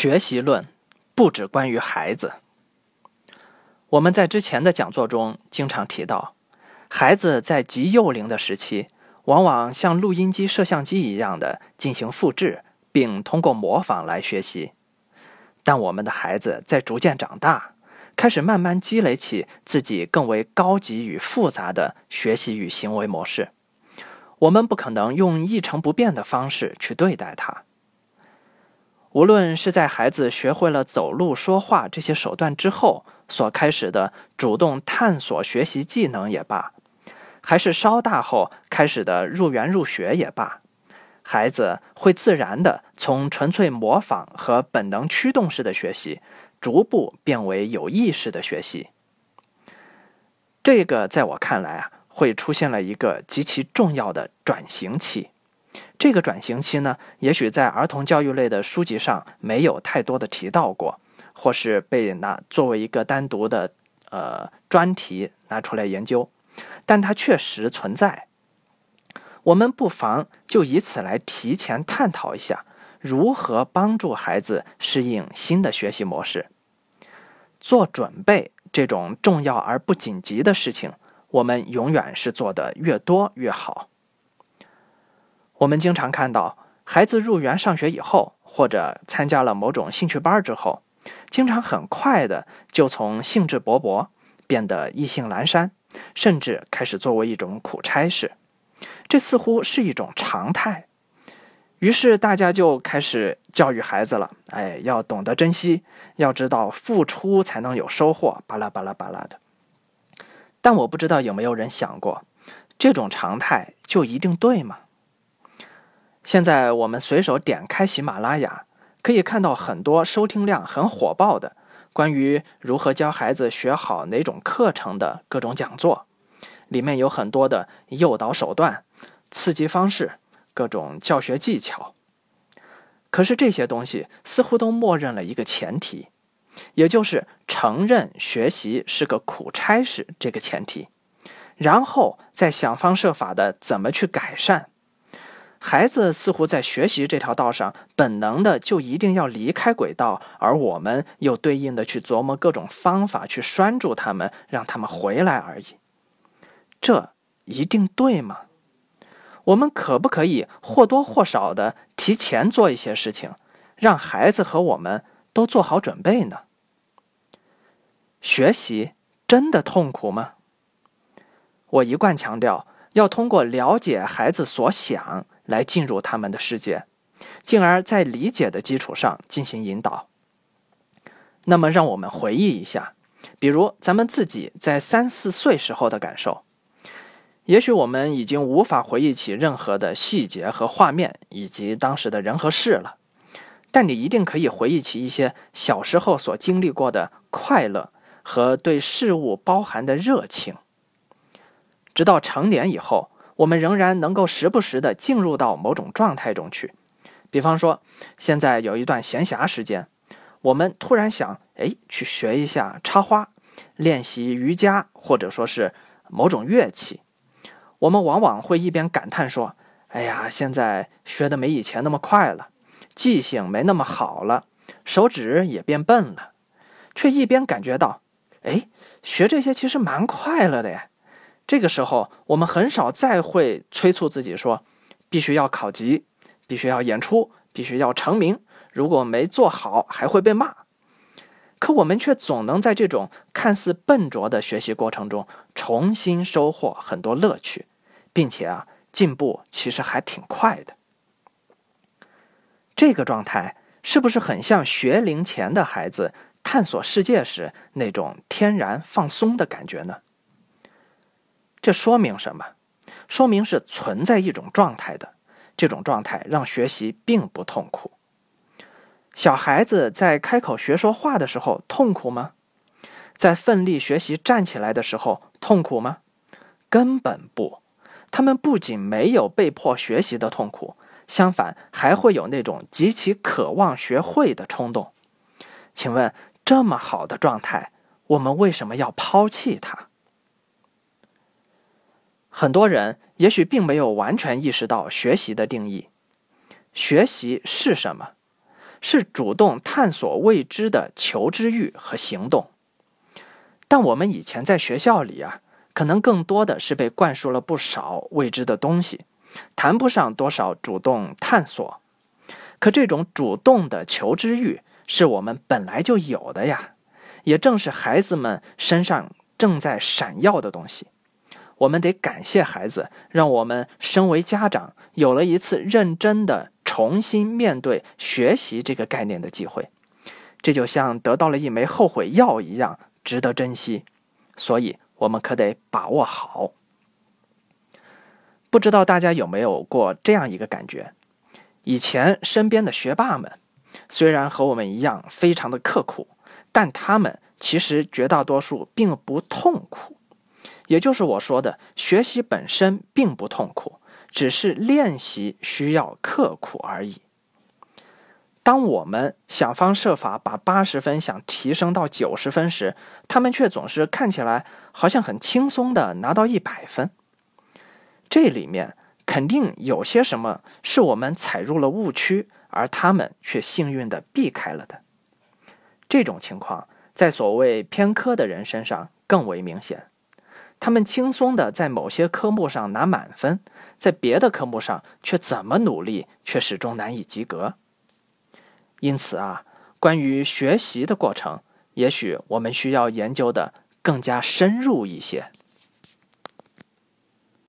学习论不只关于孩子。我们在之前的讲座中经常提到，孩子在极幼龄的时期，往往像录音机、摄像机一样的进行复制，并通过模仿来学习。但我们的孩子在逐渐长大，开始慢慢积累起自己更为高级与复杂的学习与行为模式。我们不可能用一成不变的方式去对待他。无论是在孩子学会了走路、说话这些手段之后所开始的主动探索学习技能也罢，还是稍大后开始的入园入学也罢，孩子会自然的从纯粹模仿和本能驱动式的学习，逐步变为有意识的学习。这个在我看来啊，会出现了一个极其重要的转型期。这个转型期呢，也许在儿童教育类的书籍上没有太多的提到过，或是被拿作为一个单独的呃专题拿出来研究，但它确实存在。我们不妨就以此来提前探讨一下，如何帮助孩子适应新的学习模式。做准备这种重要而不紧急的事情，我们永远是做的越多越好。我们经常看到，孩子入园上学以后，或者参加了某种兴趣班之后，经常很快的就从兴致勃勃变得意兴阑珊，甚至开始作为一种苦差事。这似乎是一种常态。于是大家就开始教育孩子了：“哎，要懂得珍惜，要知道付出才能有收获。”巴拉巴拉巴拉的。但我不知道有没有人想过，这种常态就一定对吗？现在我们随手点开喜马拉雅，可以看到很多收听量很火爆的关于如何教孩子学好哪种课程的各种讲座，里面有很多的诱导手段、刺激方式、各种教学技巧。可是这些东西似乎都默认了一个前提，也就是承认学习是个苦差事这个前提，然后再想方设法的怎么去改善。孩子似乎在学习这条道上，本能的就一定要离开轨道，而我们又对应的去琢磨各种方法去拴住他们，让他们回来而已。这一定对吗？我们可不可以或多或少的提前做一些事情，让孩子和我们都做好准备呢？学习真的痛苦吗？我一贯强调，要通过了解孩子所想。来进入他们的世界，进而，在理解的基础上进行引导。那么，让我们回忆一下，比如咱们自己在三四岁时候的感受。也许我们已经无法回忆起任何的细节和画面，以及当时的人和事了，但你一定可以回忆起一些小时候所经历过的快乐和对事物包含的热情。直到成年以后。我们仍然能够时不时的进入到某种状态中去，比方说，现在有一段闲暇时间，我们突然想，哎，去学一下插花，练习瑜伽，或者说是某种乐器。我们往往会一边感叹说，哎呀，现在学的没以前那么快了，记性没那么好了，手指也变笨了，却一边感觉到，哎，学这些其实蛮快乐的呀。这个时候，我们很少再会催促自己说，必须要考级，必须要演出，必须要成名。如果没做好，还会被骂。可我们却总能在这种看似笨拙的学习过程中，重新收获很多乐趣，并且啊，进步其实还挺快的。这个状态是不是很像学龄前的孩子探索世界时那种天然放松的感觉呢？这说明什么？说明是存在一种状态的，这种状态让学习并不痛苦。小孩子在开口学说话的时候痛苦吗？在奋力学习站起来的时候痛苦吗？根本不。他们不仅没有被迫学习的痛苦，相反还会有那种极其渴望学会的冲动。请问，这么好的状态，我们为什么要抛弃它？很多人也许并没有完全意识到学习的定义。学习是什么？是主动探索未知的求知欲和行动。但我们以前在学校里啊，可能更多的是被灌输了不少未知的东西，谈不上多少主动探索。可这种主动的求知欲是我们本来就有的呀，也正是孩子们身上正在闪耀的东西。我们得感谢孩子，让我们身为家长有了一次认真的重新面对学习这个概念的机会。这就像得到了一枚后悔药一样，值得珍惜。所以，我们可得把握好。不知道大家有没有过这样一个感觉？以前身边的学霸们，虽然和我们一样非常的刻苦，但他们其实绝大多数并不痛苦。也就是我说的，学习本身并不痛苦，只是练习需要刻苦而已。当我们想方设法把八十分想提升到九十分时，他们却总是看起来好像很轻松的拿到一百分。这里面肯定有些什么是我们踩入了误区，而他们却幸运的避开了的。这种情况在所谓偏科的人身上更为明显。他们轻松的在某些科目上拿满分，在别的科目上却怎么努力却始终难以及格。因此啊，关于学习的过程，也许我们需要研究的更加深入一些。